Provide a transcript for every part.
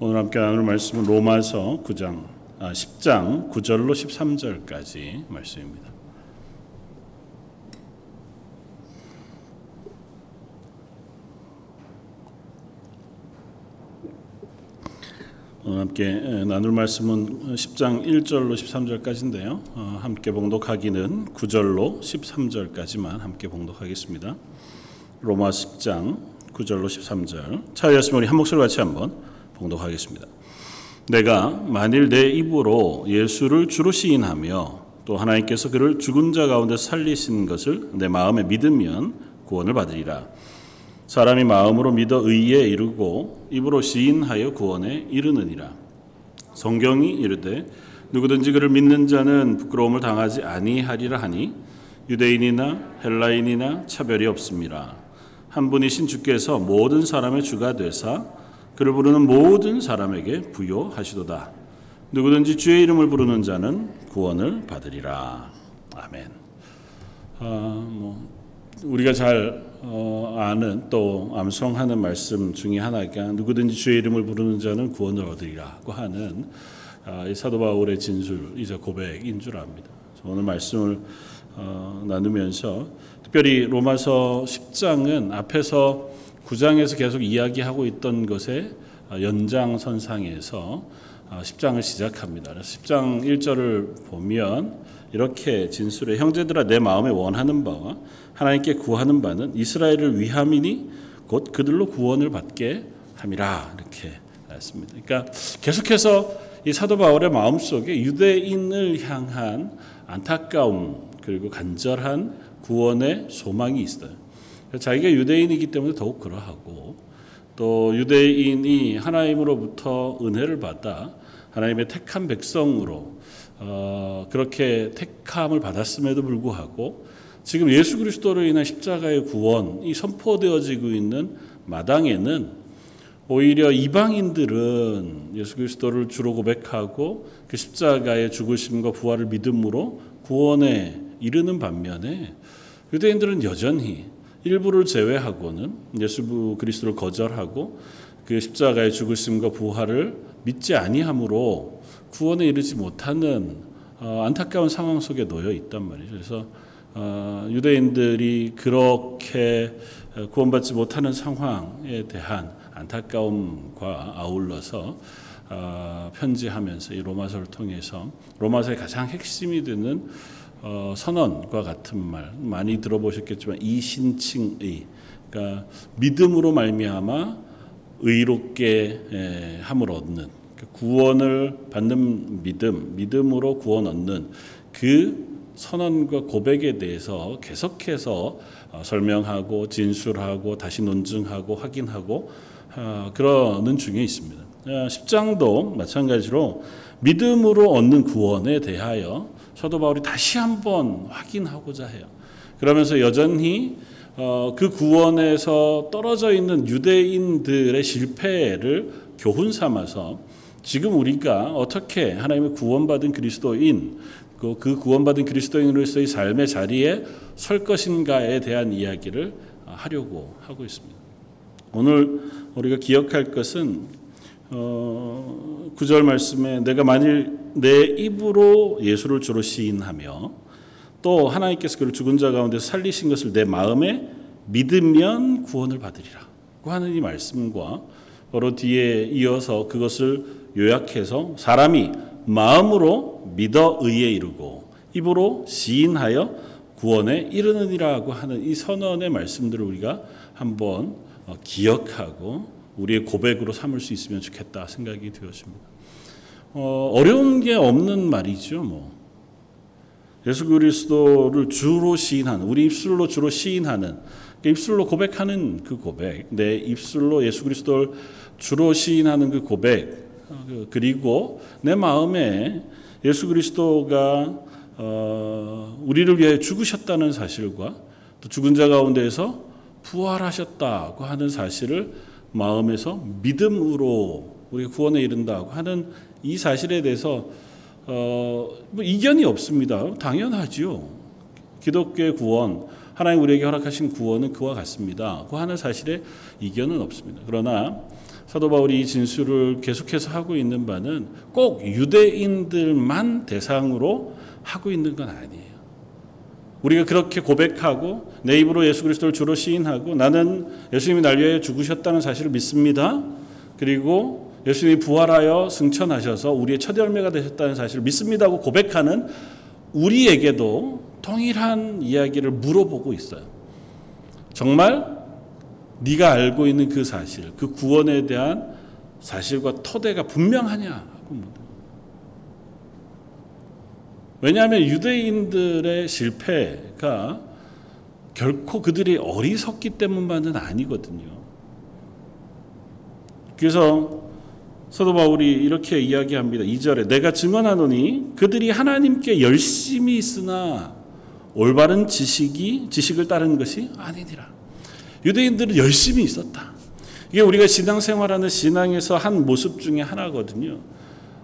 오늘 함께 나눌 말씀은 로마서 9장 아, 10장 9절로 13절까지 말씀입니다. 오늘 함께 나눌 말씀은 10장 1절로 13절까지인데요. 어, 함께 봉독하기는 9절로 13절까지만 함께 봉독하겠습니다. 로마 10장 9절로 13절. 차였으면 우리 한 목소리 같이 한번 봉독하겠습니다. 내가 만일 내 입으로 예수를 주로 시인하며 또 하나님께서 그를 죽은 자 가운데 살리신 것을 내 마음에 믿으면 구원을 받으리라. 사람이 마음으로 믿어 의에 이르고 입으로 시인하여 구원에 이르느니라. 성경이 이르되 누구든지 그를 믿는 자는 부끄러움을 당하지 아니하리라 하니 유대인이나 헬라인이나 차별이 없습니다. 한 분이신 주께서 모든 사람의 주가 되사 그를 부르는 모든 사람에게 부여하시도다. 누구든지 주의 이름을 부르는 자는 구원을 받으리라. 아멘. 아, 뭐 우리가 잘 어, 아는 또 암송하는 말씀 중에 하나가 누구든지 주의 이름을 부르는 자는 구원을 얻으리라고 하는 아, 이 사도 바울의 진술이자 고백인 줄 압니다. 오늘 말씀을 어, 나누면서 특별히 로마서 10장은 앞에서 9장에서 계속 이야기하고 있던 것의 연장선상에서 10장을 시작합니다. 10장 1절을 보면 이렇게 진술해 형제들아 내 마음에 원하는 바와 하나님께 구하는 바는 이스라엘을 위함이니 곧 그들로 구원을 받게 함이라 이렇게 했습니다. 그러니까 계속해서 이 사도 바울의 마음 속에 유대인을 향한 안타까움 그리고 간절한 구원의 소망이 있어요. 자기가 유대인이기 때문에 더욱 그러하고 또 유대인이 하나님으로부터 은혜를 받아 하나님의 택한 백성으로 어, 그렇게 택함을 받았음에도 불구하고 지금 예수 그리스도로 인한 십자가의 구원이 선포되어지고 있는 마당에는 오히려 이방인들은 예수 그리스도를 주로 고백하고 그 십자가의 죽으심과 부활을 믿음으로 구원에 이르는 반면에 유대인들은 여전히 일부를 제외하고는 예수 그리스도를 거절하고 그 십자가의 죽으심과 부활을 믿지 아니함으로 구원에 이르지 못하는 어, 안타까운 상황 속에 놓여 있단 말이죠. 그래서 어, 유대인들이 그렇게 구원받지 못하는 상황에 대한 안타까움과 아울러서 어, 편지하면서 이 로마서를 통해서 로마서의 가장 핵심이 되는 선언과 같은 말 많이 들어보셨겠지만 이신칭의 그러니까 믿음으로 말미암아 의롭게 함을 얻는 그 구원을 받는 믿음, 믿음으로 구원 얻는 그 선언과 고백에 대해서 계속해서 어, 설명하고 진술하고 다시 논증하고 확인하고 어, 그러는 중에 있습니다. 10장도 어, 마찬가지로 믿음으로 얻는 구원에 대하여 사도 바울이 다시 한번 확인하고자 해요. 그러면서 여전히 그 구원에서 떨어져 있는 유대인들의 실패를 교훈 삼아서 지금 우리가 어떻게 하나님의 구원받은 그리스도인 그, 그 구원받은 그리스도인으로서의 삶의 자리에 설 것인가에 대한 이야기를 하려고 하고 있습니다. 오늘 우리가 기억할 것은 어, 구절 말씀에 내가 만일 내 입으로 예수를 주로 시인하며 또 하나님께서 그를 죽은 자 가운데 살리신 것을 내 마음에 믿으면 구원을 받으리라. 고 하는 이 말씀과 바로 뒤에 이어서 그것을 요약해서 사람이 마음으로 믿어 의에 이르고 입으로 시인하여 구원에 이르느니라고 하는 이 선언의 말씀들을 우리가 한번 어, 기억하고 우리의 고백으로 삼을 수 있으면 좋겠다 생각이 되었습니다. 어, 어려운 게 없는 말이죠, 뭐. 예수 그리스도를 주로 시인하는 우리 입술로 주로 시인하는 그 입술로 고백하는 그 고백, 내 입술로 예수 그리스도를 주로 시인하는 그 고백, 어, 그, 그리고 내 마음에 예수 그리스도가 어, 우리를 위해 죽으셨다는 사실과 또 죽은 자 가운데에서 부활하셨다고 하는 사실을 마음에서 믿음으로 우리 구원에 이른다고 하는 이 사실에 대해서 어, 뭐 이견이 없습니다. 당연하지요. 기독교의 구원, 하나님 우리에게 허락하신 구원은 그와 같습니다. 그 하는 사실에 이견은 없습니다. 그러나 사도 바울이 이 진술을 계속해서 하고 있는 바는 꼭 유대인들만 대상으로 하고 있는 건 아니에요. 우리가 그렇게 고백하고 내 입으로 예수 그리스도를 주로 시인하고 나는 예수님이 날 위하여 죽으셨다는 사실을 믿습니다. 그리고 예수님이 부활하여 승천하셔서 우리의 첫 열매가 되셨다는 사실을 믿습니다고 고백하는 우리에게도 동일한 이야기를 물어보고 있어요. 정말 네가 알고 있는 그 사실, 그 구원에 대한 사실과 토대가 분명하냐 하고 묻는 왜냐하면 유대인들의 실패가 결코 그들이 어리석기 때문만은 아니거든요. 그래서 사도 바울이 이렇게 이야기합니다. 2절에 내가 증언하노니 그들이 하나님께 열심히 있으나 올바른 지식이 지식을 따르는 것이 아니니라. 유대인들은 열심히 있었다. 이게 우리가 신앙생활하는 신앙에서 한 모습 중에 하나거든요.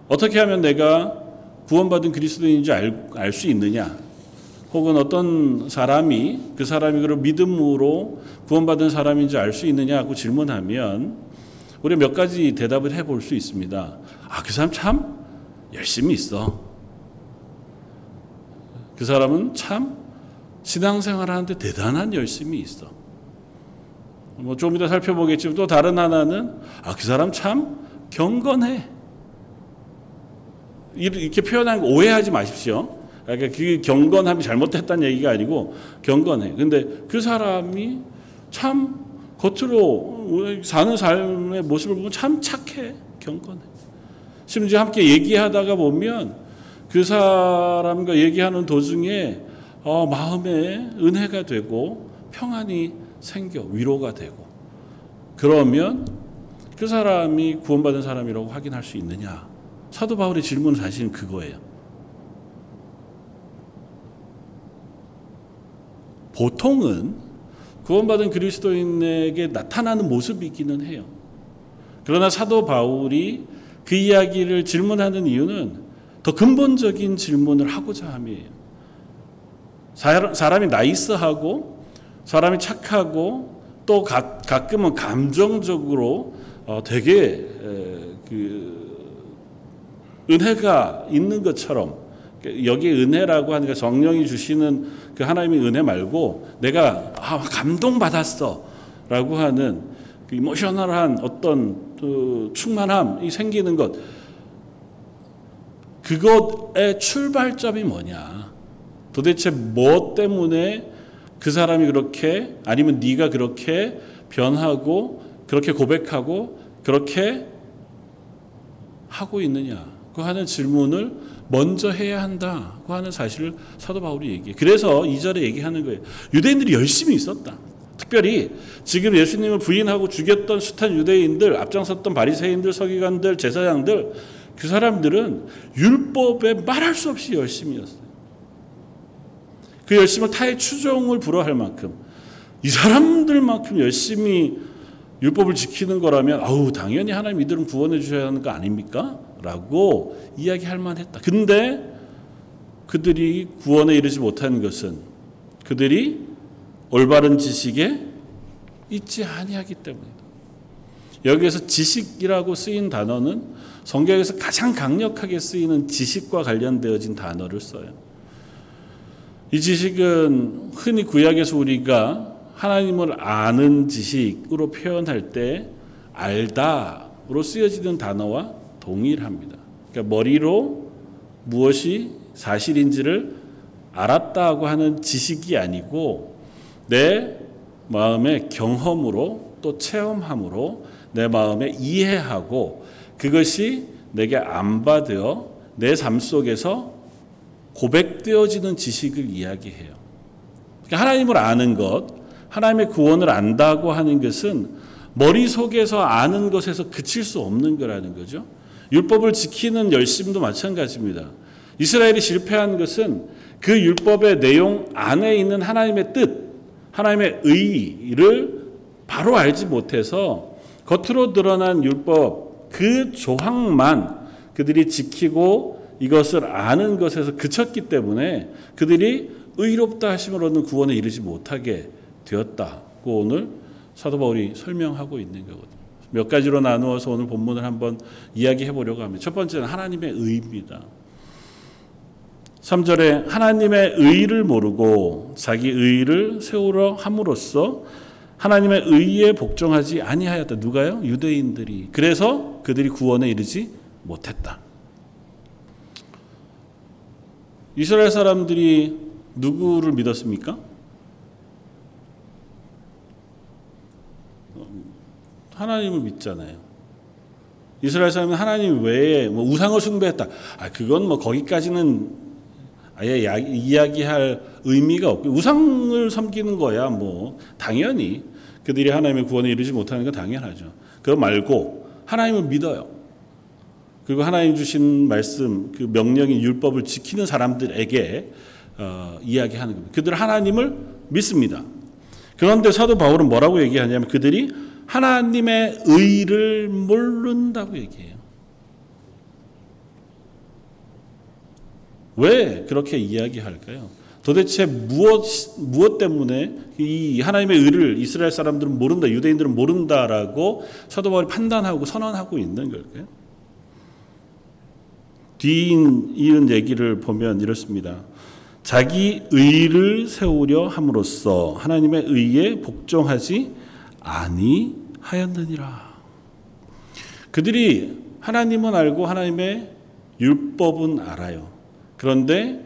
어떻게 하면 내가 구원받은 그리스도인인지 알 수 있느냐? 혹은 어떤 사람이 그 사람이 그 믿음으로 구원받은 사람인지 알 수 있느냐고 질문하면 우리 몇 가지 대답을 해볼 수 있습니다. 아, 그 사람 참 열심히 있어. 그 사람은 참 신앙생활 하는데 대단한 열심이 있어. 뭐좀 이따 살펴보겠지만 또 다른 하나는 아, 그 사람 참 경건해. 이렇게 표현하는 거 오해하지 마십시오. 그러니까 그 경건함이 잘못됐다는 얘기가 아니고 경건해. 근데 그 사람이 참 겉으로 사는 삶의 모습을 보면 참 착해, 경건해. 심지어 함께 얘기하다가 보면 그 사람과 얘기하는 도중에 어, 마음에 은혜가 되고 평안이 생겨 위로가 되고 그러면 그 사람이 구원받은 사람이라고 확인할 수 있느냐? 사도 바울의 질문은 사실은 그거예요. 보통은 구원받은 그리스도인에게 나타나는 모습이기는 해요. 그러나 사도 바울이 그 이야기를 질문하는 이유는 더 근본적인 질문을 하고자 함이에요. 사람이 나이스하고 사람이 착하고 또 가, 끔은 감정적으로 어, 되게 그 은혜가 있는 것처럼 여기 은혜라고 하니까 성령이 주시는 그 하나님의 은혜 말고 내가 아, 감동 받았어라고 하는 그 이모셔널한 어떤 그 충만함이 생기는 것 그것의 출발점이 뭐냐? 도대체 뭐 때문에 그 사람이 그렇게 아니면 네가 그렇게 변하고 그렇게 고백하고 그렇게 하고 있느냐? 그 하는 질문을 먼저 해야 한다고 하는 사실을 사도 바울이 얘기해. 그래서 2절에 얘기하는 거예요. 유대인들이 열심히 있었다. 특별히 지금 예수님을 부인하고 죽였던 숱한 유대인들, 앞장섰던 바리새인들, 서기관들, 제사장들 그 사람들은 율법에 말할 수 없이 열심이었어요. 그 열심을 타의 추종을 불허할 만큼 이 사람들만큼 열심히 율법을 지키는 거라면 아우 당연히 하나님 이들은 구원해 주셔야 하는 거 아닙니까? 라고 이야기할 만했다. 근데 그들이 구원에 이르지 못한 것은 그들이 올바른 지식에 있지 아니하기 때문이다. 여기에서 지식이라고 쓰인 단어는 성경에서 가장 강력하게 쓰이는 지식과 관련되어진 단어를 써요. 이 지식은 흔히 구약에서 우리가 하나님을 아는 지식으로 표현할 때 알다로 쓰여지는 단어와 동일합니다. 그러니까 머리로 무엇이 사실인지를 알았다고 하는 지식이 아니고 내 마음의 경험으로 또 체험함으로 내 마음에 이해하고 그것이 내게 안받어 내 삶 속에서 고백되어지는 지식을 이야기해요. 그러니까 하나님을 아는 것, 하나님의 구원을 안다고 하는 것은 머릿속에서 아는 것에서 그칠 수 없는 거라는 거죠. 율법을 지키는 열심도 마찬가지입니다. 이스라엘이 실패한 것은 그 율법의 내용 안에 있는 하나님의 뜻, 하나님의 의를 바로 알지 못해서 겉으로 드러난 율법 그 조항만 그들이 지키고 이것을 아는 것에서 그쳤기 때문에 그들이 의롭다 하심을 얻는 구원에 이르지 못하게 되었다고 오늘 사도 바울이 설명하고 있는 거거든요. 몇 가지로 나누어서 오늘 본문을 한번 이야기해 보려고 합니다. 첫 번째는 하나님의 의입니다. 3절에 하나님의 의를 모르고 자기 의를 세우려 함으로써 하나님의 의에 복종하지 아니하였다. 누가요? 유대인들이. 그래서 그들이 구원에 이르지 못했다. 이스라엘 사람들이 누구를 믿었습니까? 하나님을 믿잖아요. 이스라엘 사람은 하나님 외에 뭐 우상을 숭배했다. 아 그건 뭐 거기까지는 아예 야, 이야기할 의미가 없고 우상을 섬기는 거야 뭐 당연히 그들이 하나님의 구원에 이르지 못하는 건 당연하죠. 그거 말고 하나님을 믿어요. 그리고 하나님 주신 말씀 그 명령인 율법을 지키는 사람들에게 어, 이야기하는 겁니다. 그들 하나님을 믿습니다. 그런데 사도 바울은 뭐라고 얘기하냐면 그들이 하나님의 의를 모른다고 얘기해요. 왜 그렇게 이야기할까요? 도대체 무엇 무엇 때문에 이 하나님의 의를 이스라엘 사람들은 모른다, 유대인들은 모른다라고 사도 바울이 판단하고 선언하고 있는 걸까요? 뒤인 이은 얘기를 보면 이렇습니다. 자기 의를 세우려 함으로써 하나님의 의에 복종하지 아니 하였느니라. 그들이 하나님은 알고 하나님의 율법은 알아요. 그런데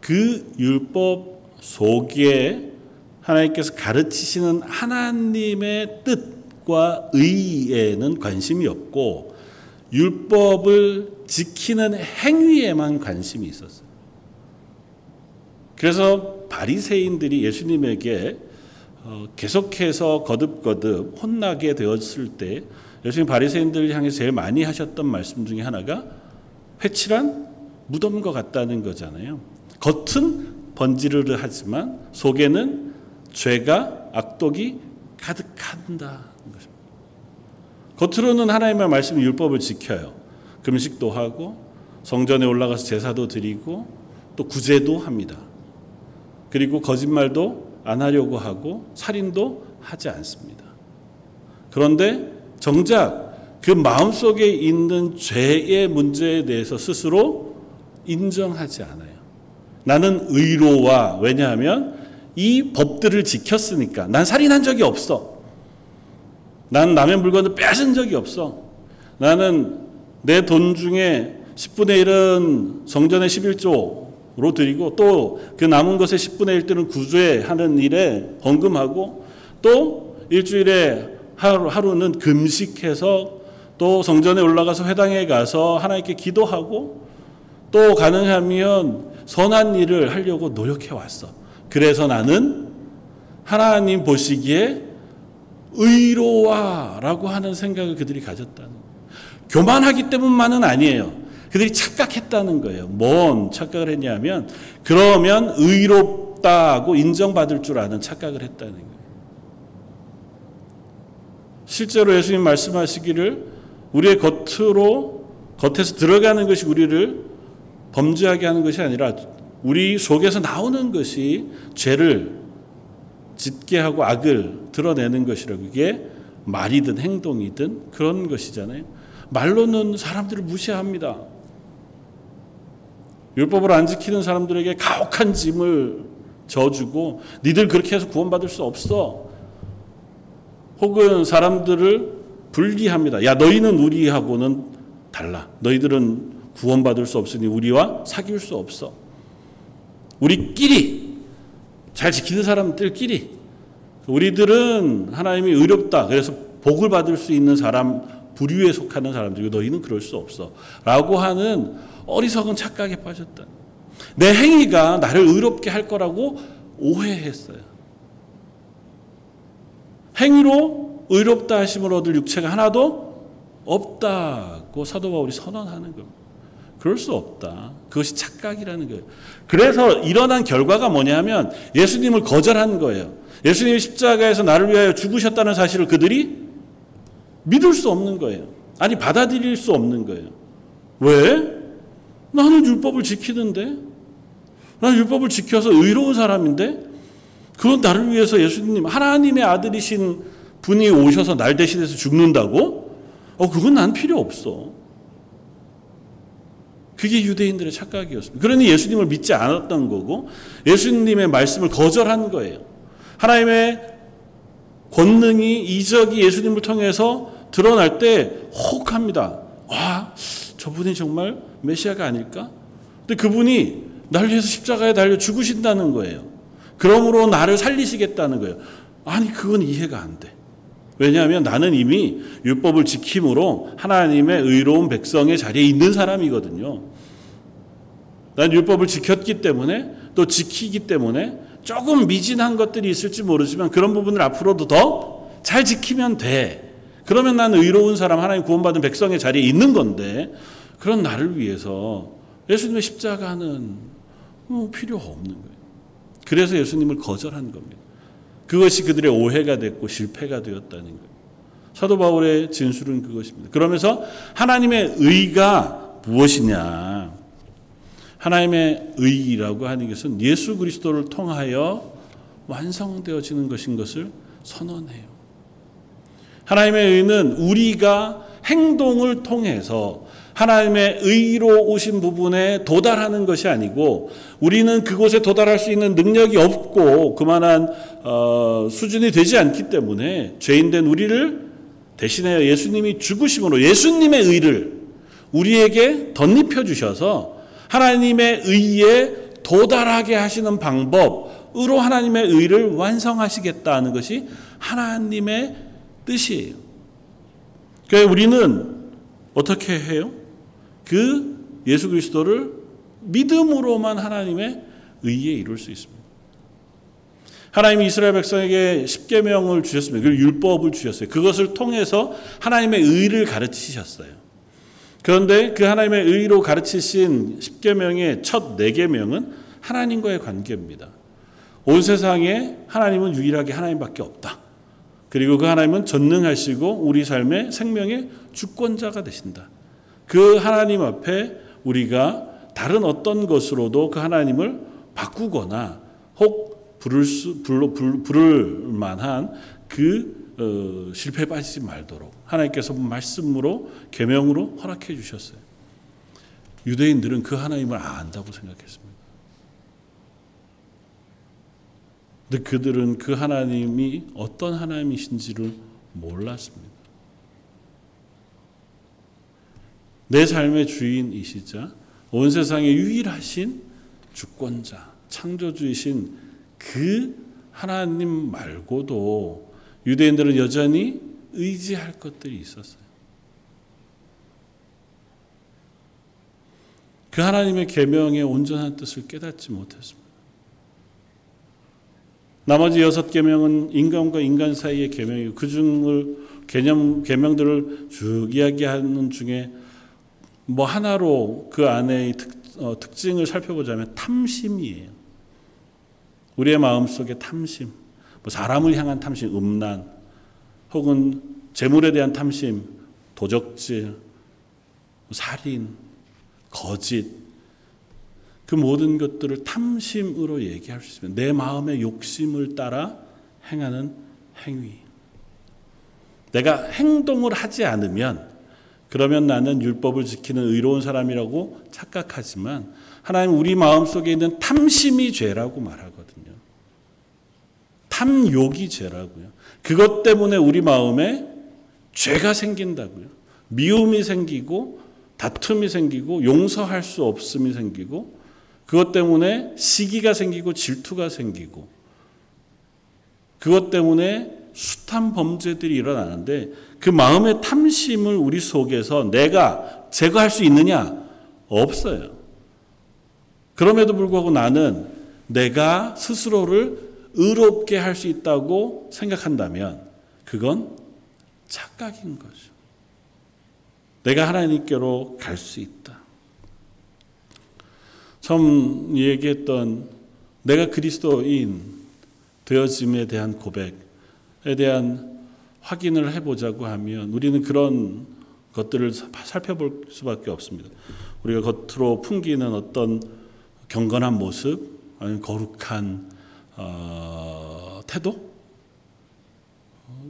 그 율법 속에 하나님께서 가르치시는 하나님의 뜻과 의에는 관심이 없고 율법을 지키는 행위에만 관심이 있었어요. 그래서 바리새인들이 예수님에게 어, 계속해서 거듭거듭 혼나게 되었을 때 예수님 바리새인들 향해 제일 많이 하셨던 말씀 중에 하나가 회칠한 무덤과 같다는 거잖아요. 겉은 번지르르 하지만 속에는 죄가 악독이 것입니다. 겉으로는 하나님의 말씀 율법을 지켜요. 금식도 하고 성전에 올라가서 제사도 드리고 또 구제도 합니다. 그리고 거짓말도 안 하려고 하고 살인도 하지 않습니다. 그런데 정작 그 마음속에 있는 죄의 문제에 대해서 스스로 인정하지 않아요. 나는 의로와 왜냐하면 이 법들을 지켰으니까 난 살인한 적이 없어. 난 남의 물건을 뺏은 적이 없어. 나는 내 돈 중에 10분의 1은 성전의 11조 로 드리고 또 그 남은 것의 10분의 1들은 구제 하는 일에 헌금하고 또 일주일에 하루, 하루는 금식해서 또 성전에 올라가서 회당에 가서 하나님께 기도하고 또 가능하면 선한 일을 하려고 노력해 왔어. 그래서 나는 하나님 보시기에 의로와라고 하는 생각을 그들이 가졌다는. 교만하기 때문만은 아니에요. 그들이 착각했다는 거예요. 뭔 착각을 했냐면 그러면 의롭다고 인정받을 줄 아는 착각을 했다는 거예요. 실제로 예수님 말씀하시기를 우리의 겉으로 겉에서 들어가는 것이 우리를 범죄하게 하는 것이 아니라 우리 속에서 나오는 것이 죄를 짓게 하고 악을 드러내는 것이라고 이게 말이든 행동이든 그런 것이잖아요. 말로는 사람들을 무시합니다. 율법을 안 지키는 사람들에게 가혹한 짐을 져주고 니들 그렇게 해서 구원받을 수 없어. 혹은 사람들을 불리합니다. 야 너희는 우리하고는 달라. 너희들은 구원받을 수 없으니 우리와 사귈 수 없어. 우리끼리 잘 지키는 사람들끼리 우리들은 하나님이 의롭다. 그래서 복을 받을 수 있는 사람 부류에 속하는 사람들이고 너희는 그럴 수 없어. 라고 하는 어리석은 착각에 빠졌다. 내 행위가 나를 의롭게 할 거라고 오해했어요. 행위로 의롭다 하심을 얻을 육체가 하나도 없다고 사도 바울이 선언하는 겁니다. 그럴 수 없다. 그것이 착각이라는 거예요. 그래서 일어난 결과가 뭐냐면 예수님을 거절한 거예요. 예수님이 십자가에서 나를 위하여 죽으셨다는 사실을 그들이 믿을 수 없는 거예요. 아니 받아들일 수 없는 거예요. 왜? 나는 율법을 지키는데 나는 율법을 지켜서 의로운 사람인데 그건 나를 위해서 예수님 하나님의 아들이신 분이 오셔서 날 대신해서 죽는다고? 어, 그건 난 필요 없어. 그게 유대인들의 착각이었습니다. 그러니 예수님을 믿지 않았던 거고 예수님의 말씀을 거절한 거예요. 하나님의 권능이 이적이 예수님을 통해서 드러날 때 혹합니다. 와, 저분이 정말 메시아가 아닐까? 근데 그분이 날 위해서 십자가에 달려 죽으신다는 거예요. 그러므로 나를 살리시겠다는 거예요. 아니, 그건 이해가 안 돼. 왜냐하면 나는 이미 율법을 지킴으로 하나님의 의로운 백성의 자리에 있는 사람이거든요. 난 율법을 지켰기 때문에 또 지키기 때문에 조금 미진한 것들이 있을지 모르지만 그런 부분을 앞으로도 더 잘 지키면 돼. 그러면 나는 의로운 사람, 하나님 구원받은 백성의 자리에 있는 건데 그런 나를 위해서 예수님의 십자가는 뭐 필요 없는 거예요. 그래서 예수님을 거절한 겁니다. 그것이 그들의 오해가 됐고 실패가 되었다는 거예요. 사도 바울의 진술은 그것입니다. 그러면서 하나님의 의가 무엇이냐? 하나님의 의라고 하는 것은 예수 그리스도를 통하여 완성되어지는 것인 것을 선언해요. 하나님의 의는 우리가 행동을 통해서 하나님의 의로 오신 부분에 도달하는 것이 아니고 우리는 그곳에 도달할 수 있는 능력이 없고 그만한 어, 수준이 되지 않기 때문에 죄인된 우리를 대신하여 예수님이 죽으심으로 예수님의 의를 우리에게 덧입혀 주셔서 하나님의 의에 도달하게 하시는 방법으로 하나님의 의를 완성하시겠다는 것이 하나님의 뜻이에요. 그러니까 우리는 어떻게 해요? 그 예수 그리스도를 믿음으로만 하나님의 의에 이룰 수 있습니다. 하나님이 이스라엘 백성에게 십계명을 주셨습니다. 그리고 율법을 주셨어요. 그것을 통해서 하나님의 의를 가르치셨어요. 그런데 그 하나님의 의로 가르치신 십계명의 첫 네 계명은 하나님과의 관계입니다. 온 세상에 하나님은 유일하게 하나님밖에 없다. 그리고 그 하나님은 전능하시고 우리 삶의 생명의 주권자가 되신다. 그 하나님 앞에 우리가 다른 어떤 것으로도 그 하나님을 바꾸거나 혹 부를 수 불러 부를, 부를 만한 그 어, 실패에 빠지지 말도록 하나님께서 말씀으로 계명으로 허락해 주셨어요. 유대인들은 그 하나님을 안다고 생각했습니다. 근데 그들은 그 하나님이 어떤 하나님이신지를 몰랐습니다. 내 삶의 주인이시자 온 세상의 유일하신 주권자, 창조주이신 그 하나님 말고도 유대인들은 여전히 의지할 것들이 있었어요. 그 하나님의 계명의 온전한 뜻을 깨닫지 못했습니다. 나머지 여섯 계명은 인간과 인간 사이의 계명이고 그 중을 개념 계명들을 쭉 이야기하는 중에 뭐 하나로 그 안의 특, 어, 특징을 살펴보자면 탐심이에요. 우리의 마음 속에 탐심, 뭐 사람을 향한 탐심, 음란, 혹은 재물에 대한 탐심, 도적질, 살인, 거짓, 그 모든 것들을 탐심으로 얘기할 수 있습니다. 내 마음의 욕심을 따라 행하는 행위. 내가 행동을 하지 않으면 그러면 나는 율법을 지키는 의로운 사람이라고 착각하지만 하나님 우리 마음 속에 있는 탐심이 죄라고 말하거든요. 탐욕이 죄라고요. 그것 때문에 우리 마음에 죄가 생긴다고요. 미움이 생기고 다툼이 생기고 용서할 수 없음이 생기고 그것 때문에 시기가 생기고 질투가 생기고 그것 때문에 숱한 범죄들이 일어나는데 그 마음의 탐심을 우리 속에서 내가 제거할 수 있느냐? 없어요. 그럼에도 불구하고 나는 내가 스스로를 의롭게 할 수 있다고 생각한다면 그건 착각인 거죠. 내가 하나님께로 갈 수 있다. 처음 얘기했던 내가 그리스도인 되어짐에 대한 고백에 대한 확인을 해보자고 하면 우리는 그런 것들을 살펴볼 수밖에 없습니다. 우리가 겉으로 풍기는 어떤 경건한 모습, 아니면 거룩한 어, 태도,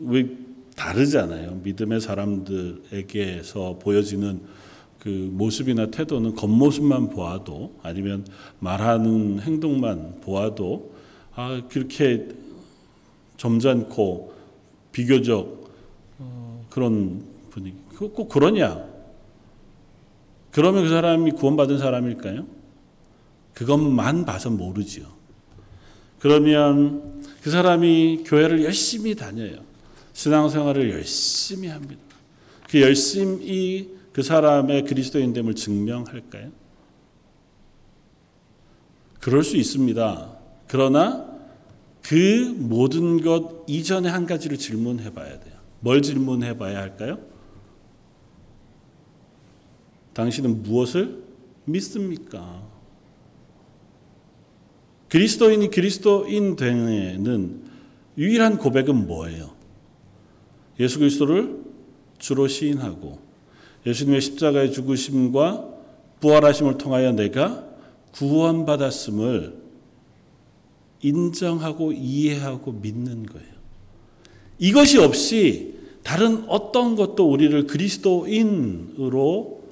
왜 다르잖아요. 믿음의 사람들에게서 보여지는 그 모습이나 태도는 겉모습만 보아도 아니면 말하는 행동만 보아도 아 그렇게 점잖고 비교적 어, 그런 분위기 그- 꼭 그러냐? 그러면 그 사람이 구원받은 사람일까요? 그것만 봐서 모르지요. 그러면 그 사람이 교회를 열심히 다녀요. 신앙생활을 열심히 합니다. 그 열심히 그 사람의 그리스도인됨을 증명할까요? 그럴 수 있습니다. 그러나 그 모든 것 이전에 한 가지를 질문해 봐야 돼요. 뭘 질문해 봐야 할까요? 당신은 무엇을 믿습니까? 그리스도인이 그리스도인 되는 유일한 고백은 뭐예요? 예수 그리스도를 주로 시인하고 예수님의 십자가의 죽으심과 부활하심을 통하여 내가 구원받았음을 인정하고 이해하고 믿는 거예요. 이것이 없이 다른 어떤 것도 우리를 그리스도인으로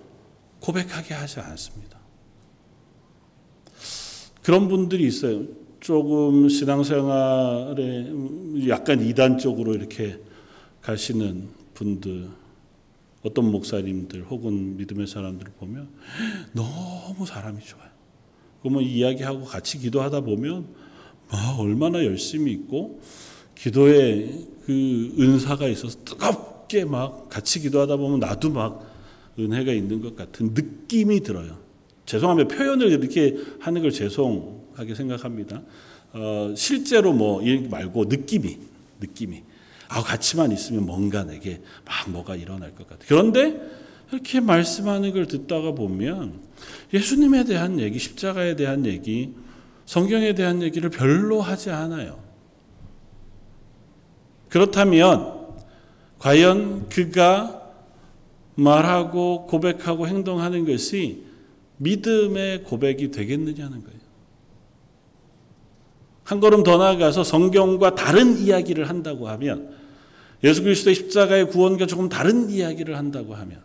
고백하게 하지 않습니다. 그런 분들이 있어요. 조금 신앙생활에 약간 이단적으로 이렇게 가시는 분들, 어떤 목사님들 혹은 믿음의 사람들을 보면 너무 사람이 좋아요. 그러면 이야기하고 같이 기도하다 보면 막 얼마나 열심히 있고 기도에 그 은사가 있어서 뜨겁게 막 같이 기도하다 보면 나도 막 은혜가 있는 것 같은 느낌이 들어요. 죄송하면 표현을 이렇게 하는 걸 죄송하게 생각합니다. 어, 실제로 뭐이 말고 느낌이 느낌이 아 같이만 있으면 뭔가 내게 막 뭐가 일어날 것 같아. 그런데 이렇게 말씀하는 걸 듣다가 보면 예수님에 대한 얘기, 십자가에 대한 얘기, 성경에 대한 얘기를 별로 하지 않아요. 그렇다면 과연 그가 말하고 고백하고 행동하는 것이 믿음의 고백이 되겠느냐는 거예요. 한 걸음 더 나아가서 성경과 다른 이야기를 한다고 하면 예수 그리스도의 십자가의 구원과 조금 다른 이야기를 한다고 하면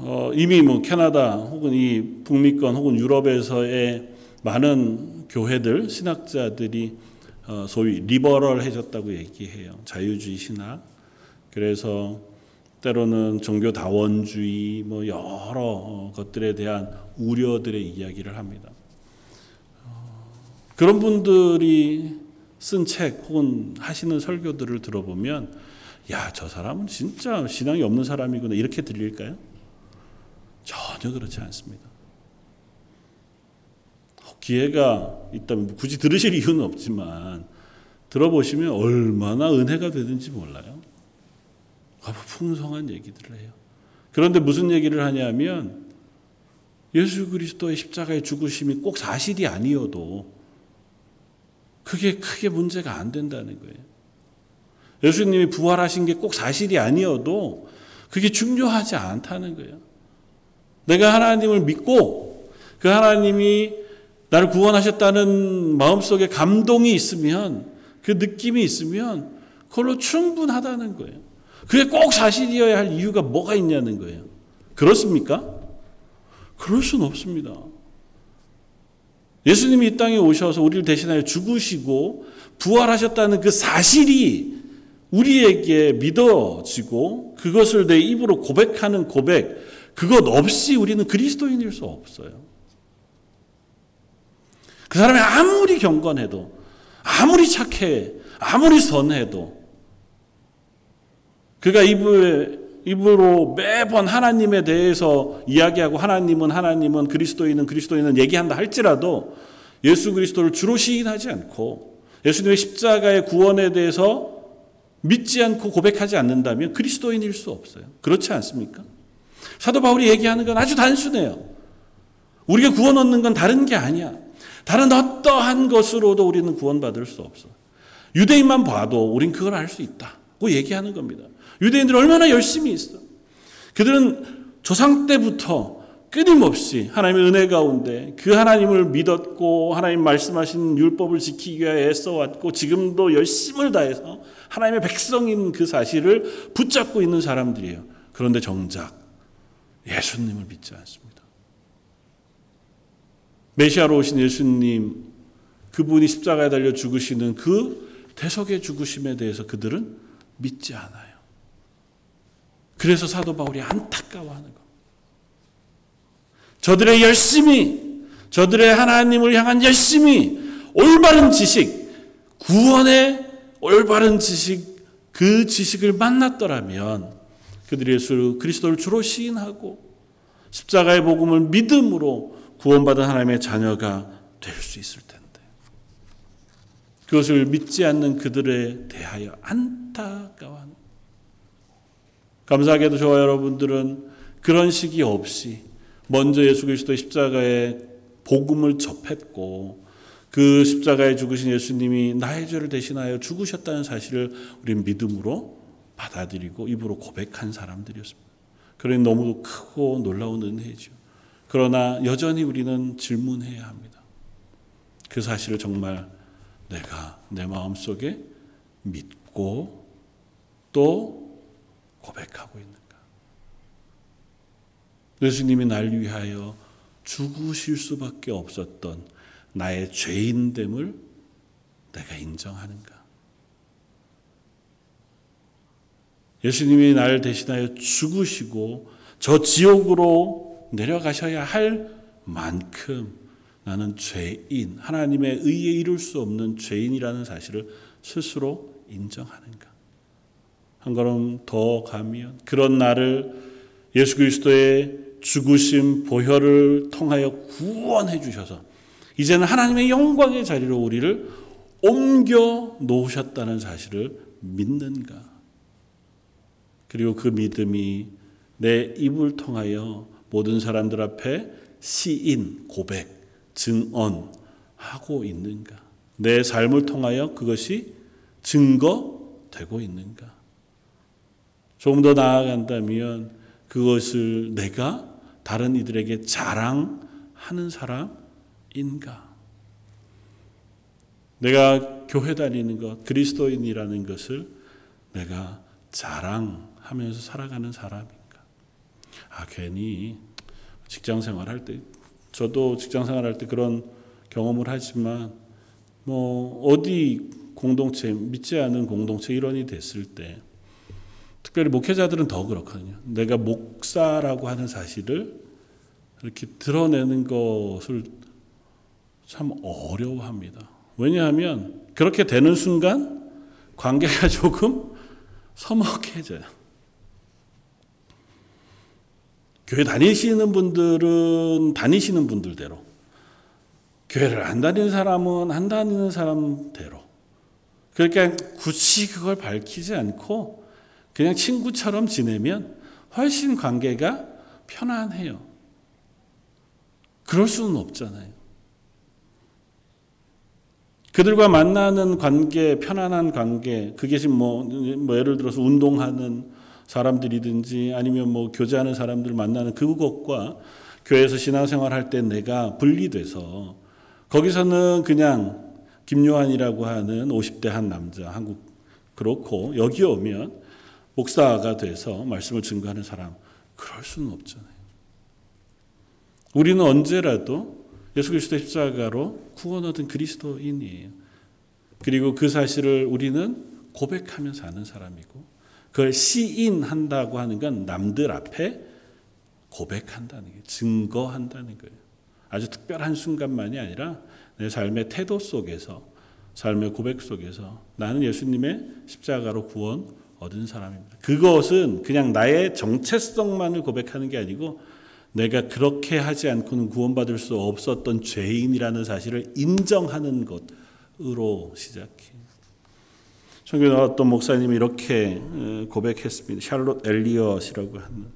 어, 이미 뭐 캐나다 혹은 이 북미권 혹은 유럽에서의 많은 교회들 신학자들이 어, 소위 리버럴해졌다고 얘기해요. 자유주의 신학. 그래서 때로는 종교 다원주의 뭐 여러 어, 것들에 대한 우려들의 이야기를 합니다. 어, 그런 분들이 쓴 책 혹은 하시는 설교들을 들어보면 야, 저 사람은 진짜 신앙이 없는 사람이구나 이렇게 들릴까요? 전혀 그렇지 않습니다. 기회가 있다면 굳이 들으실 이유는 없지만 들어보시면 얼마나 은혜가 되든지 몰라요. 풍성한 얘기들을 해요. 그런데 무슨 얘기를 하냐면 예수 그리스도의 십자가의 죽으심이 꼭 사실이 아니어도 그게 크게 문제가 안 된다는 거예요. 예수님이 부활하신 게 꼭 사실이 아니어도 그게 중요하지 않다는 거예요. 내가 하나님을 믿고 그 하나님이 나를 구원하셨다는 마음속에 감동이 있으면 그 느낌이 있으면 그걸로 충분하다는 거예요. 그게 꼭 사실이어야 할 이유가 뭐가 있냐는 거예요. 그렇습니까? 그럴 수는 없습니다. 예수님이 이 땅에 오셔서 우리를 대신하여 죽으시고 부활하셨다는 그 사실이 우리에게 믿어지고 그것을 내 입으로 고백하는 고백, 그것 없이 우리는 그리스도인일 수 없어요. 그 사람이 아무리 경건해도, 아무리 착해, 아무리 선해도, 그가 입을, 입으로 매번 하나님에 대해서 이야기하고 하나님은 하나님은 그리스도인은 그리스도인은 얘기한다 할지라도 예수 그리스도를 주로 시인하지 않고 예수님의 십자가의 구원에 대해서 믿지 않고 고백하지 않는다면 그리스도인일 수 없어요. 그렇지 않습니까? 사도 바울이 얘기하는 건 아주 단순해요. 우리가 구원 얻는 건 다른 게 아니야. 다른 어떠한 것으로도 우리는 구원받을 수 없어. 유대인만 봐도 우린 그걸 알 수 있다고 얘기하는 겁니다. 유대인들이 얼마나 열심히 있어. 그들은 조상 때부터 끊임없이 하나님의 은혜 가운데 그 하나님을 믿었고 하나님 말씀하신 율법을 지키기 위해 애써왔고 지금도 열심을 다해서 하나님의 백성인 그 사실을 붙잡고 있는 사람들이에요. 그런데 정작 예수님을 믿지 않습니다. 메시아로 오신 예수님 그분이 십자가에 달려 죽으시는 그 대속의 죽으심에 대해서 그들은 믿지 않아요. 그래서 사도 바울이 안타까워하는 거. 저들의 열심히, 저들의 하나님을 향한 열심히, 올바른 지식, 구원의 올바른 지식, 그 지식을 만났더라면 그들이 예수 그리스도를 주로 시인하고 십자가의 복음을 믿음으로 구원받은 하나님의 자녀가 될 수 있을 텐데. 그것을 믿지 않는 그들에 대하여 안타까워하는. 감사하게도 저와 여러분들은 그런 시기 없이 먼저 예수 그리스도의 십자가의 복음을 접했고 그 십자가에 죽으신 예수님이 나의 죄를 대신하여 죽으셨다는 사실을 우리는 믿음으로 받아들이고 입으로 고백한 사람들이었습니다. 그러니 너무 크고 놀라운 은혜죠. 그러나 여전히 우리는 질문해야 합니다. 그 사실을 정말 내가 내 마음속에 믿고 또 고백하고 있는가? 예수님이 날 위하여 죽으실 수밖에 없었던 나의 죄인됨을 내가 인정하는가? 예수님이 나를 대신하여 죽으시고 저 지옥으로 내려가셔야 할 만큼 나는 죄인, 하나님의 의에 이룰 수 없는 죄인이라는 사실을 스스로 인정하는가? 한 걸음 더 가면 그런 나를 예수 그리스도의 죽으심 보혈을 통하여 구원해 주셔서 이제는 하나님의 영광의 자리로 우리를 옮겨 놓으셨다는 사실을 믿는가? 그리고 그 믿음이 내 입을 통하여 모든 사람들 앞에 시인, 고백, 증언하고 있는가? 내 삶을 통하여 그것이 증거되고 있는가? 조금 더 나아간다면 그것을 내가 다른 이들에게 자랑하는 사람인가? 내가 교회 다니는 것, 그리스도인이라는 것을 내가 자랑 하면서 살아가는 사람인가? 아, 괜히 직장 생활할 때, 저도 직장 생활할 때 그런 경험을 하지만, 뭐, 어디 공동체, 믿지 않은 공동체 일원이 됐을 때, 특별히 목회자들은 더 그렇거든요. 내가 목사라고 하는 사실을 이렇게 드러내는 것을 참 어려워합니다. 왜냐하면 그렇게 되는 순간 관계가 조금 서먹해져요. 교회 다니시는 분들은 다니시는 분들대로, 교회를 안 다니는 사람은 안 다니는 사람대로, 그러니까 굳이 그걸 밝히지 않고 그냥 친구처럼 지내면 훨씬 관계가 편안해요. 그럴 수는 없잖아요. 그들과 만나는 관계, 편안한 관계, 그게 지금 뭐, 뭐 예를 들어서 운동하는 사람들이든지 아니면 뭐 교제하는 사람들 만나는 그것과 교회에서 신앙생활 할 때 내가 분리돼서 거기서는 그냥 김요한이라고 하는 50대 한 남자, 한국 그렇고 여기 오면 목사가 돼서 말씀을 증거하는 사람 그럴 수는 없잖아요. 우리는 언제라도 예수 그리스도의 십자가로 구원 얻은 그리스도인이에요. 그리고 그 사실을 우리는 고백하며 사는 사람이고 그걸 시인한다고 하는 건 남들 앞에 고백한다는 게 증거한다는 거예요. 아주 특별한 순간만이 아니라 내 삶의 태도 속에서 삶의 고백 속에서 나는 예수님의 십자가로 구원 얻은 사람입니다. 그것은 그냥 나의 정체성만을 고백하는 게 아니고 내가 그렇게 하지 않고는 구원받을 수 없었던 죄인이라는 사실을 인정하는 것으로 시작해. 성경에 나왔던 목사님이 이렇게 고백했습니다. 샬롯 엘리엇이라고 하는.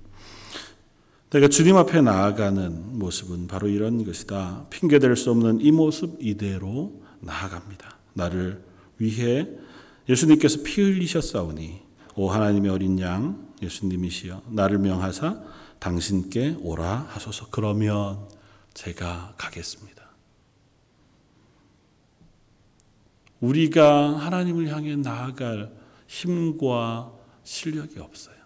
내가 주님 앞에 나아가는 모습은 바로 이런 것이다. 핑계댈 수 없는 이 모습 이대로 나아갑니다. 나를 위해 예수님께서 피 흘리셨사오니 오 하나님의 어린 양 예수님이시여 나를 명하사 당신께 오라 하소서. 그러면 제가 가겠습니다. 우리가 하나님을 향해 나아갈 힘과 실력이 없어요.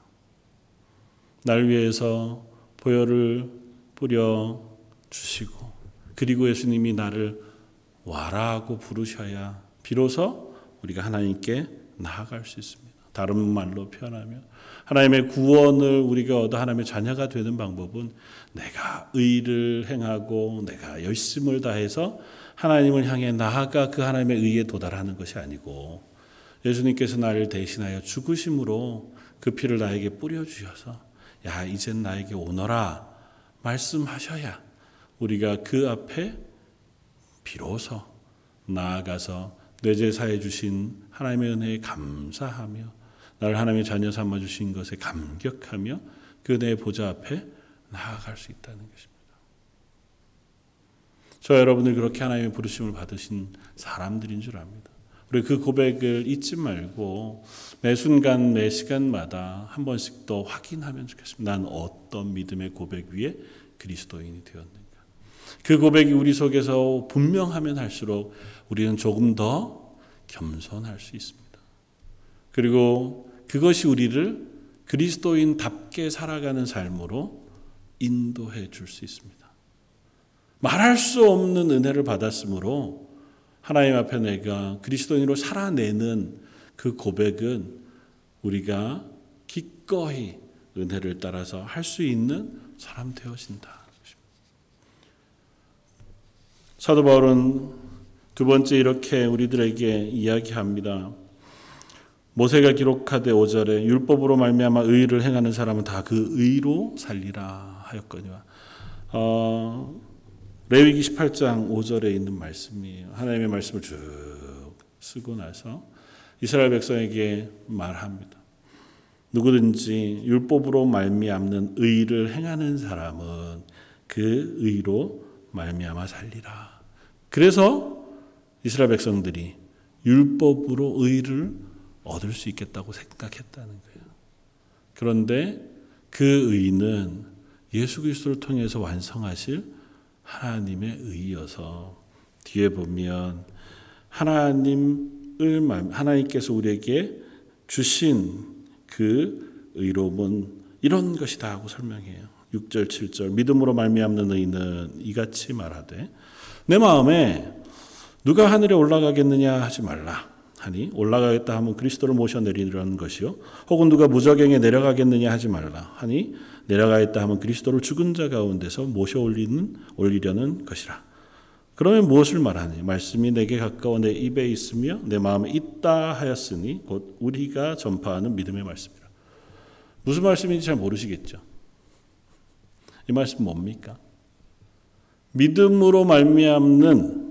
날 위해서 보혈을 뿌려 주시고 그리고 예수님이 나를 와라고 부르셔야 비로소 우리가 하나님께 나아갈 수 있습니다. 다른 말로 표현하면 하나님의 구원을 우리가 얻어 하나님의 자녀가 되는 방법은 내가 의를 행하고 내가 열심을 다해서 하나님을 향해 나아가 그 하나님의 의에 도달하는 것이 아니고 예수님께서 나를 대신하여 죽으심으로 그 피를 나에게 뿌려 주셔서 야 이젠 나에게 오너라 말씀하셔야 우리가 그 앞에 비로소 나아가서 뇌제 사해 주신 하나님의 은혜에 감사하며 나를 하나님의 자녀 삼아 주신 것에 감격하며 그 은혜의 보좌 앞에 나아갈 수 있다는 것입니다. 저 여러분들 그렇게 하나님의 부르심을 받으신 사람들인 줄 압니다. 우리 그 고백을 잊지 말고 매 순간 매 시간마다 한 번씩 더 확인하면 좋겠습니다. 난 어떤 믿음의 고백 위에 그리스도인이 되었는가. 그 고백이 우리 속에서 분명하면 할수록 우리는 조금 더 겸손할 수 있습니다. 그리고 그것이 우리를 그리스도인답게 살아가는 삶으로 인도해 줄 수 있습니다. 말할 수 없는 은혜를 받았으므로 하나님 앞에 내가 그리스도인으로 살아내는 그 고백은 우리가 기꺼이 은혜를 따라서 할 수 있는 사람 되어진다. 사도 바울은 두 번째 이렇게 우리들에게 이야기합니다. 모세가 기록하되 5절에 율법으로 말미암아 의를 행하는 사람은 다 그 의로 살리라 하였거니와 어, 레위기 18장 5절에 있는 말씀이에요. 하나님의 말씀을 쭉 쓰고 나서 이스라엘 백성에게 말합니다. 누구든지 율법으로 말미암는 의를 행하는 사람은 그 의로 말미암아 살리라. 그래서 이스라엘 백성들이 율법으로 의를 얻을 수 있겠다고 생각했다는 거예요. 그런데 그 의는 예수 그리스도를 통해서 완성하실 하나님의 의여서 뒤에 보면 하나님을 하나님께서 우리에게 주신 그 의로움은 이런 것이다 하고 설명해요. 6절 7절 믿음으로 말미암는 의는 이같이 말하되 내 마음에 누가 하늘에 올라가겠느냐 하지 말라 하니 올라가겠다 하면 그리스도를 모셔 내리려는 것이요 혹은 누가 무저갱에 내려가겠느냐 하지 말라 하니 내려가겠다 하면 그리스도를 죽은 자 가운데서 모셔 올리는 올리려는 것이라. 그러면 무엇을 말하니? 말씀이 내게 가까워 내 입에 있으며 내 마음에 있다 하였으니 곧 우리가 전파하는 믿음의 말씀이라. 무슨 말씀인지 잘 모르시겠죠? 이 말씀 뭡니까? 믿음으로 말미암는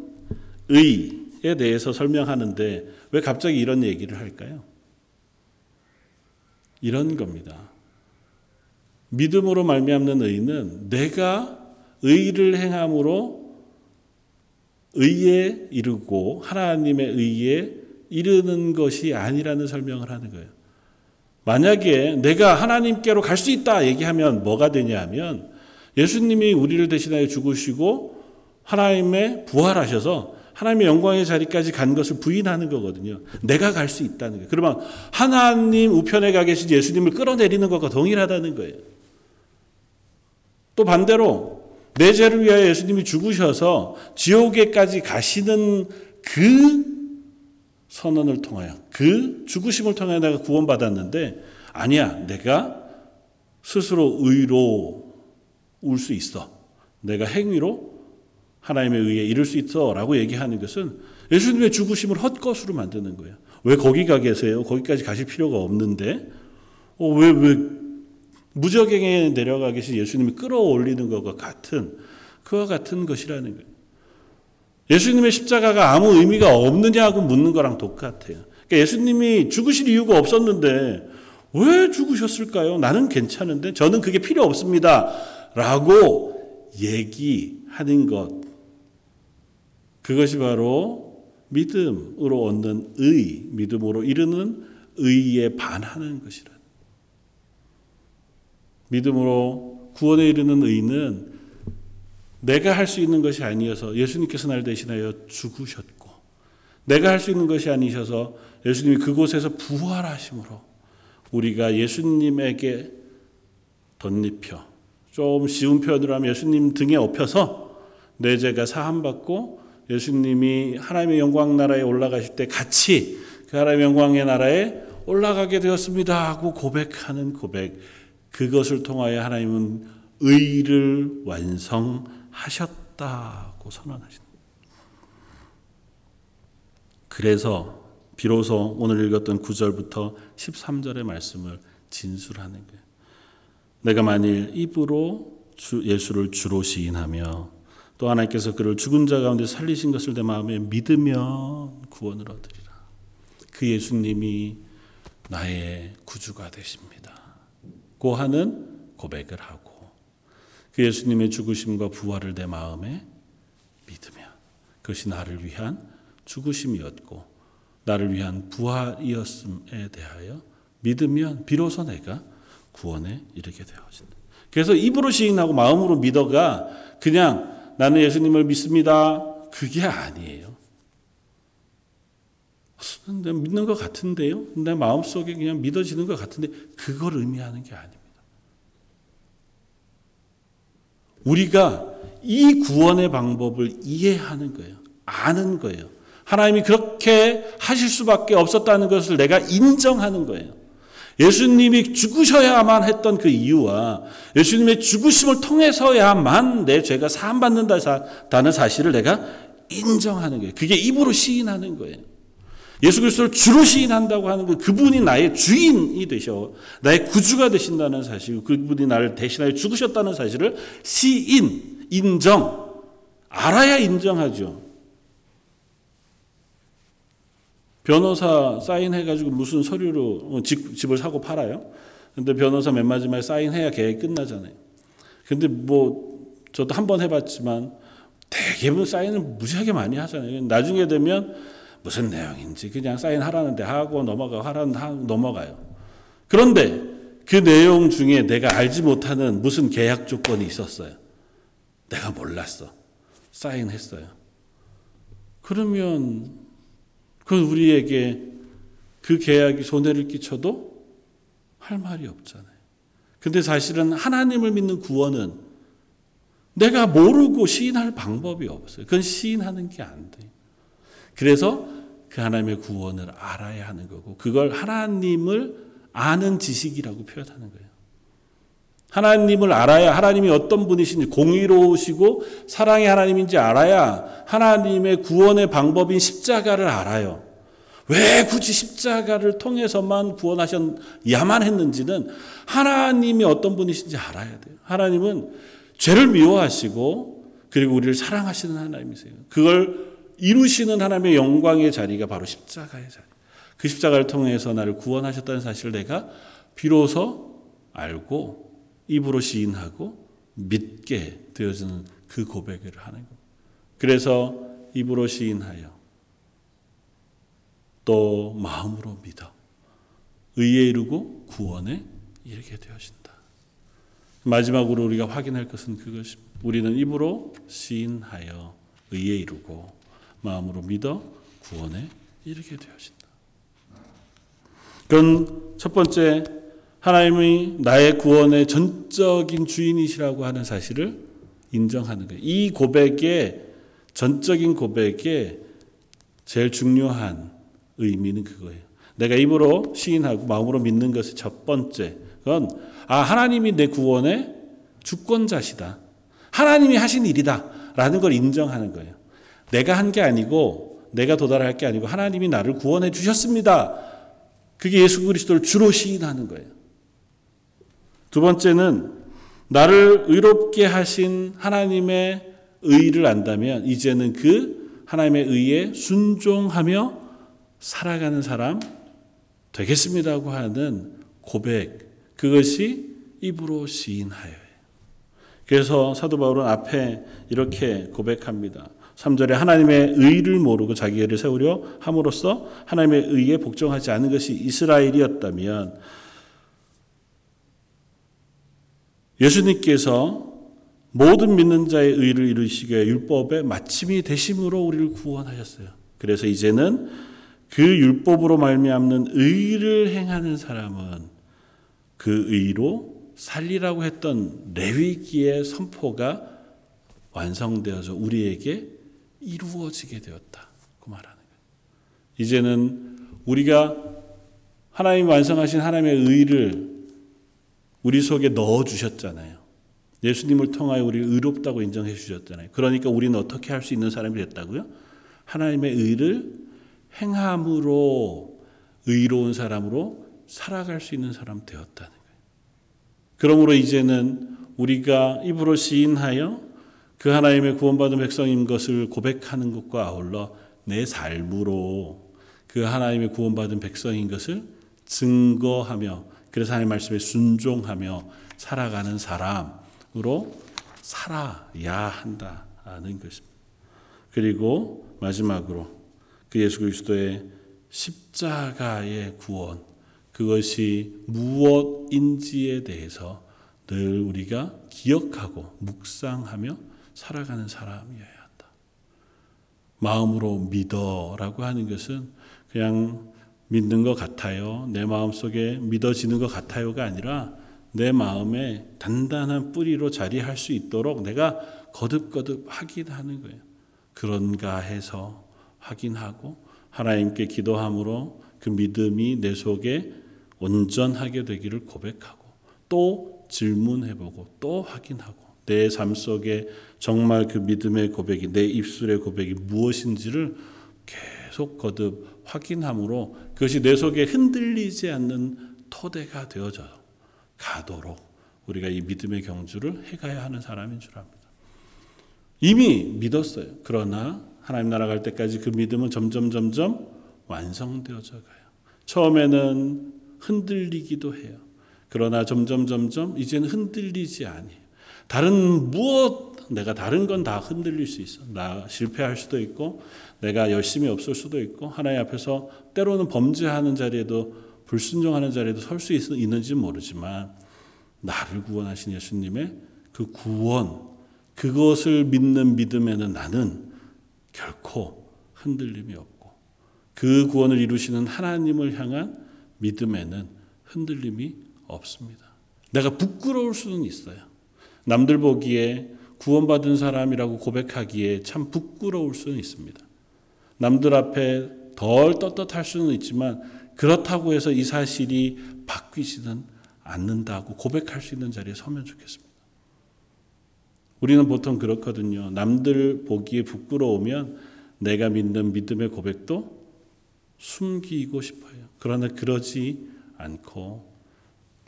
의에 대해서 설명하는데 왜 갑자기 이런 얘기를 할까요? 이런 겁니다. 믿음으로 말미암는 의는 내가 의를 행함으로 의에 이르고 하나님의 의에 이르는 것이 아니라는 설명을 하는 거예요. 만약에 내가 하나님께로 갈 수 있다 얘기하면 뭐가 되냐면 예수님이 우리를 대신하여 죽으시고 하나님의 부활하셔서 하나님의 영광의 자리까지 간 것을 부인하는 거거든요. 내가 갈 수 있다는 거예요. 그러면 하나님 우편에 가 계신 예수님을 끌어내리는 것과 동일하다는 거예요. 또 반대로 내 죄를 위하여 예수님이 죽으셔서 지옥에까지 가시는 그 선언을 통하여 그 죽으심을 통하여 내가 구원받았는데 아니야 내가 스스로 의로 울 수 있어 내가 행위로 하나님의 의에 이룰 수 있어라고 얘기하는 것은 예수님의 죽으심을 헛것으로 만드는 거예요. 왜 거기 가 계세요? 거기까지 가실 필요가 없는데 어, 왜 왜 무적행에 내려가 계신 예수님이 끌어올리는 것과 같은 그와 같은 것이라는 거예요. 예수님의 십자가가 아무 의미가 없느냐고 묻는 거랑 똑같아요. 그러니까 예수님이 죽으실 이유가 없었는데 왜 죽으셨을까요? 나는 괜찮은데 저는 그게 필요 없습니다. 라고 얘기하는 것. 그것이 바로 믿음으로 얻는 의, 믿음으로 이르는 의에 반하는 것이라. 믿음으로 구원에 이르는 의는 내가 할 수 있는 것이 아니어서 예수님께서 날 대신하여 죽으셨고 내가 할 수 있는 것이 아니셔서 예수님이 그곳에서 부활하심으로 우리가 예수님에게 덧입혀 좀 쉬운 표현으로 하면 예수님 등에 업혀서 내 죄가 사함받고 예수님이 하나님의 영광 나라에 올라가실 때 같이 그 하나님의 영광의 나라에 올라가게 되었습니다 하고 고백하는 고백 그것을 통하여 하나님은 의를 완성하셨다고 선언하신다. 그래서 비로소 오늘 읽었던 9절부터 13절의 말씀을 진술하는 거예요. 내가 만일 입으로 주, 예수를 주로 시인하며 또 하나님께서 그를 죽은 자 가운데 살리신 것을 내 마음에 믿으면 구원을 얻으리라. 그 예수님이 나의 구주가 되십니다. 고 하는 고백을 하고 그 예수님의 죽으심과 부활을 내 마음에 믿으며 그것이 나를 위한 죽으심이었고 나를 위한 부활이었음에 대하여 믿으면 비로소 내가 구원에 이르게 되어진다. 그래서 입으로 시인하고 마음으로 믿어가 그냥 나는 예수님을 믿습니다. 그게 아니에요. 내가 믿는 것 같은데요? 내 마음속에 그냥 믿어지는 것 같은데 그걸 의미하는 게 아닙니다. 우리가 이 구원의 방법을 이해하는 거예요. 아는 거예요. 하나님이 그렇게 하실 수밖에 없었다는 것을 내가 인정하는 거예요. 예수님이 죽으셔야만 했던 그 이유와 예수님의 죽으심을 통해서야만 내 죄가 사함받는다는 사실을 내가 인정하는 거예요. 그게 입으로 시인하는 거예요. 예수 그리스도를 주로 시인한다고 하는 그 그분이 나의 주인이 되셔 나의 구주가 되신다는 사실, 그분이 나를 대신하여 죽으셨다는 사실을 시인, 인정, 알아야 인정하죠. 변호사 사인해가지고 무슨 서류로 어, 집, 집을 사고 팔아요. 근데 변호사 맨 마지막에 사인해야 계획 끝나잖아요. 근데 뭐 저도 한 번 해봤지만 대부분 사인을 무지하게 많이 하잖아요. 나중에 되면 무슨 내용인지 그냥 사인하라는데 하고 넘어가 하라는 하고 넘어가요. 그런데 그 내용 중에 내가 알지 못하는 무슨 계약 조건이 있었어요. 내가 몰랐어. 사인했어요. 그러면 그 우리에게 그 계약이 손해를 끼쳐도 할 말이 없잖아요. 근데 사실은 하나님을 믿는 구원은 내가 모르고 시인할 방법이 없어요. 그건 시인하는 게 안 돼요. 그래서 그 하나님의 구원을 알아야 하는 거고, 그걸 하나님을 아는 지식이라고 표현하는 거예요. 하나님을 알아야 하나님이 어떤 분이신지 공의로우시고 사랑의 하나님인지 알아야 하나님의 구원의 방법인 십자가를 알아요. 왜 굳이 십자가를 통해서만 구원하셨야만 했는지는 하나님이 어떤 분이신지 알아야 돼요. 하나님은 죄를 미워하시고 그리고 우리를 사랑하시는 하나님이세요. 그걸 이루시는 하나님의 영광의 자리가 바로 십자가의 자리. 그 십자가를 통해서 나를 구원하셨다는 사실을 내가 비로소 알고 입으로 시인하고 믿게 되어지는 그 고백을 하는 것. 그래서 입으로 시인하여 또 마음으로 믿어 의에 이르고 구원에 이르게 되어진다. 마지막으로 우리가 확인할 것은 그것이 우리는 입으로 시인하여 의에 이르고 마음으로 믿어 구원에 이르게 되어진다. 그건 첫 번째 하나님이 나의 구원의 전적인 주인이시라고 하는 사실을 인정하는 거예요. 이 고백의 전적인 고백의 제일 중요한 의미는 그거예요. 내가 입으로 시인하고 마음으로 믿는 것의 첫 번째 그건 아 하나님이 내 구원의 주권자시다. 하나님이 하신 일이다라는 걸 인정하는 거예요. 내가 한 게 아니고 내가 도달할 게 아니고 하나님이 나를 구원해 주셨습니다. 그게 예수 그리스도를 주로 시인하는 거예요. 두 번째는 나를 의롭게 하신 하나님의 의를 안다면 이제는 그 하나님의 의에 순종하며 살아가는 사람 되겠습니다고 하는 고백 그것이 입으로 시인하여요. 그래서 사도 바울은 앞에 이렇게 고백합니다. 3절에 하나님의 의를 모르고 자기 의를 세우려 함으로써 하나님의 의에 복종하지 않은 것이 이스라엘이었다면 예수님께서 모든 믿는 자의 의를 이루시게 율법의 마침이 되심으로 우리를 구원하셨어요. 그래서 이제는 그 율법으로 말미암는 의를 행하는 사람은 그 의로 살리라고 했던 레위기의 선포가 완성되어서 우리에게 이루어지게 되었다. 그 말하는 거예요. 이제는 우리가 하나님 완성하신 하나님의 의를 우리 속에 넣어 주셨잖아요. 예수님을 통하여 우리를 의롭다고 인정해 주셨잖아요. 그러니까 우리는 어떻게 할 수 있는 사람이 됐다고요? 하나님의 의를 행함으로 의로운 사람으로 살아갈 수 있는 사람 되었다는 거예요. 그러므로 이제는 우리가 입으로 시인하여 그 하나님의 구원받은 백성인 것을 고백하는 것과 아울러 내 삶으로 그 하나님의 구원받은 백성인 것을 증거하며 그래서 하나님 말씀에 순종하며 살아가는 사람으로 살아야 한다는 것입니다. 그리고 마지막으로 그 예수 그리스도의 십자가의 구원 그것이 무엇인지에 대해서 늘 우리가 기억하고 묵상하며 살아가는 사람이어야 한다. 마음으로 믿어라고 하는 것은 그냥 믿는 것 같아요. 내 마음 속에 믿어지는 것 같아요가 아니라 내 마음에 단단한 뿌리로 자리할 수 있도록 내가 거듭거듭 확인하는 거예요. 그런가 해서 확인하고 하나님께 기도함으로 그 믿음이 내 속에 온전하게 되기를 고백하고 또 질문해보고 또 확인하고 내 삶 속에 정말 그 믿음의 고백이 내 입술의 고백이 무엇인지를 계속 거듭 확인함으로 그것이 내 속에 흔들리지 않는 토대가 되어져 가도록 우리가 이 믿음의 경주를 해가야 하는 사람인 줄 압니다. 이미 믿었어요. 그러나 하나님 나라 갈 때까지 그 믿음은 점점 점점 완성되어져 가요. 처음에는 흔들리기도 해요. 그러나 점점 점점 이제는 흔들리지 아니에요. 다른 무엇 내가 다른 건 다 흔들릴 수 있어. 나 실패할 수도 있고 내가 열심히 없을 수도 있고 하나님 앞에서 때로는 범죄하는 자리에도 불순종하는 자리에도 설 수 있는지 모르지만 나를 구원하신 예수님의 그 구원 그것을 믿는 믿음에는 나는 결코 흔들림이 없고 그 구원을 이루시는 하나님을 향한 믿음에는 흔들림이 없습니다. 내가 부끄러울 수는 있어요. 남들 보기에 구원받은 사람이라고 고백하기에 참 부끄러울 수는 있습니다. 남들 앞에 덜 떳떳할 수는 있지만 그렇다고 해서 이 사실이 바뀌지는 않는다고 고백할 수 있는 자리에 서면 좋겠습니다. 우리는 보통 그렇거든요. 남들 보기에 부끄러우면 내가 믿는 믿음의 고백도 숨기고 싶어요. 그러나 그러지 않고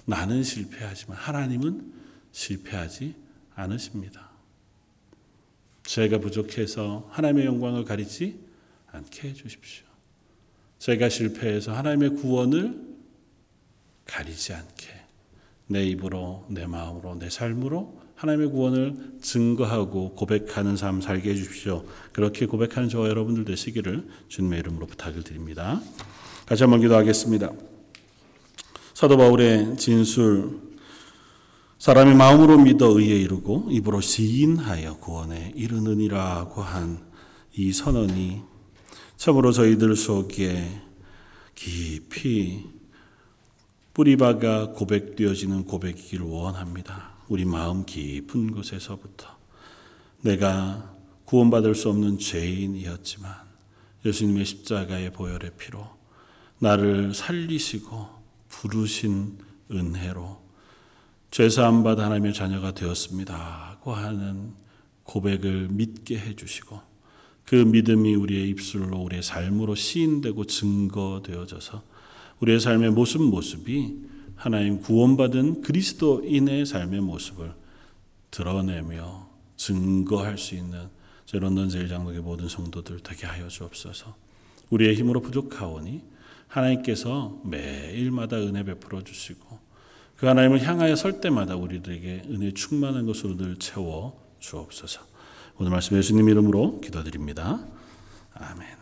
나는 실패하지만 하나님은 실패하지 않으십니다. 제가 부족해서 하나님의 영광을 가리지 않게 해 주십시오. 제가 실패해서 하나님의 구원을 가리지 않게 내 입으로 내 마음으로 내 삶으로 하나님의 구원을 증거하고 고백하는 삶 살게 해 주십시오. 그렇게 고백하는 저와 여러분들 되시기를 주님의 이름으로 부탁을 드립니다. 같이 한번 기도하겠습니다. 사도 바울의 진술 사람이 마음으로 믿어 의에 이르고 입으로 시인하여 구원에 이르느니라고 한 이 선언이 참으로 저희들 속에 깊이 뿌리박아 고백되어지는 고백이기를 원합니다. 우리 마음 깊은 곳에서부터 내가 구원받을 수 없는 죄인이었지만 예수님의 십자가의 보혈의 피로 나를 살리시고 부르신 은혜로 죄사함 받아 하나님의 자녀가 되었습니다고 하는 고백을 믿게 해 주시고 그 믿음이 우리의 입술로 우리의 삶으로 시인되고 증거되어져서 우리의 삶의 모습 모습이 하나님 구원받은 그리스도인의 삶의 모습을 드러내며 증거할 수 있는 제 런던 제일장로의 모든 성도들 되게 하여 주옵소서. 우리의 힘으로 부족하오니 하나님께서 매일마다 은혜 베풀어 주시고 그 하나님을 향하여 설 때마다 우리들에게 은혜 충만한 것으로 늘 채워 주옵소서. 오늘 말씀 예수님 이름으로 기도드립니다. 아멘.